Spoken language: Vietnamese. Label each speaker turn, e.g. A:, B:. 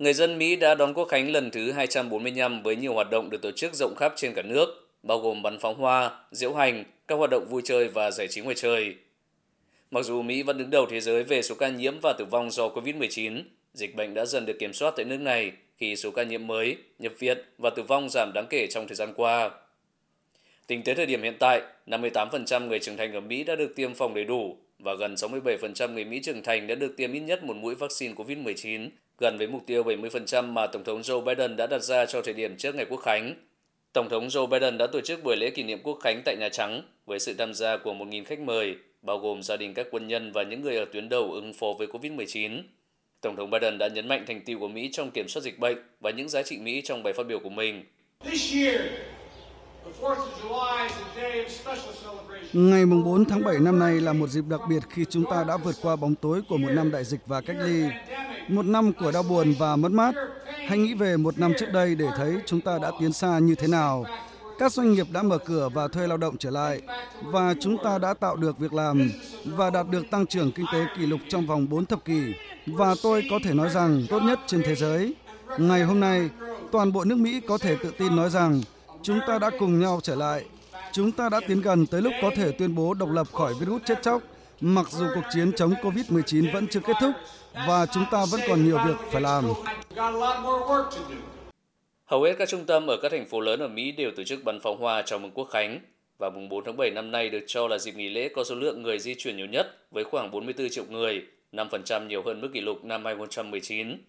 A: Người dân Mỹ đã đón Quốc khánh lần thứ 245 với nhiều hoạt động được tổ chức rộng khắp trên cả nước, bao gồm bắn pháo hoa, diễu hành, các hoạt động vui chơi và giải trí ngoài trời. Mặc dù Mỹ vẫn đứng đầu thế giới về số ca nhiễm và tử vong do COVID-19, dịch bệnh đã dần được kiểm soát tại nước này khi số ca nhiễm mới, nhập viện và tử vong giảm đáng kể trong thời gian qua. Tính tới thời điểm hiện tại, 58% người trưởng thành ở Mỹ đã được tiêm phòng đầy đủ và gần 67% người Mỹ trưởng thành đã được tiêm ít nhất một mũi vaccine COVID-19, gần với mục tiêu 70% mà Tổng thống Joe Biden đã đặt ra cho thời điểm trước ngày Quốc khánh. Tổng thống Joe Biden đã tổ chức buổi lễ kỷ niệm Quốc khánh tại Nhà Trắng với sự tham gia của 1.000 khách mời, bao gồm gia đình các quân nhân và những người ở tuyến đầu ứng phó với COVID-19. Tổng thống Biden đã nhấn mạnh thành tựu của Mỹ trong kiểm soát dịch bệnh và những giá trị Mỹ trong bài phát biểu của mình.
B: Ngày 4 tháng 7 năm nay là một dịp đặc biệt khi chúng ta đã vượt qua bóng tối của một năm đại dịch và cách ly, một năm của đau buồn và mất mát. Hãy nghĩ về một năm trước đây để thấy chúng ta đã tiến xa như thế nào. Các doanh nghiệp đã mở cửa và thuê lao động trở lại, và chúng ta đã tạo được việc làm và đạt được tăng trưởng kinh tế kỷ lục trong vòng 4 thập kỷ, và tôi có thể nói rằng tốt nhất trên thế giới. Ngày hôm nay, toàn bộ nước Mỹ có thể tự tin nói rằng chúng ta đã cùng nhau trở lại. Chúng ta đã tiến gần tới lúc có thể tuyên bố độc lập khỏi virus chết chóc, mặc dù cuộc chiến chống COVID-19 vẫn chưa kết thúc và chúng ta vẫn còn nhiều việc phải làm.
A: Hầu hết các trung tâm ở các thành phố lớn ở Mỹ đều tổ chức bắn pháo hoa chào mừng Quốc khánh và mùng 4 tháng 7 năm nay được cho là dịp nghỉ lễ có số lượng người di chuyển nhiều nhất với khoảng 44 triệu người, 5% nhiều hơn mức kỷ lục năm 2019.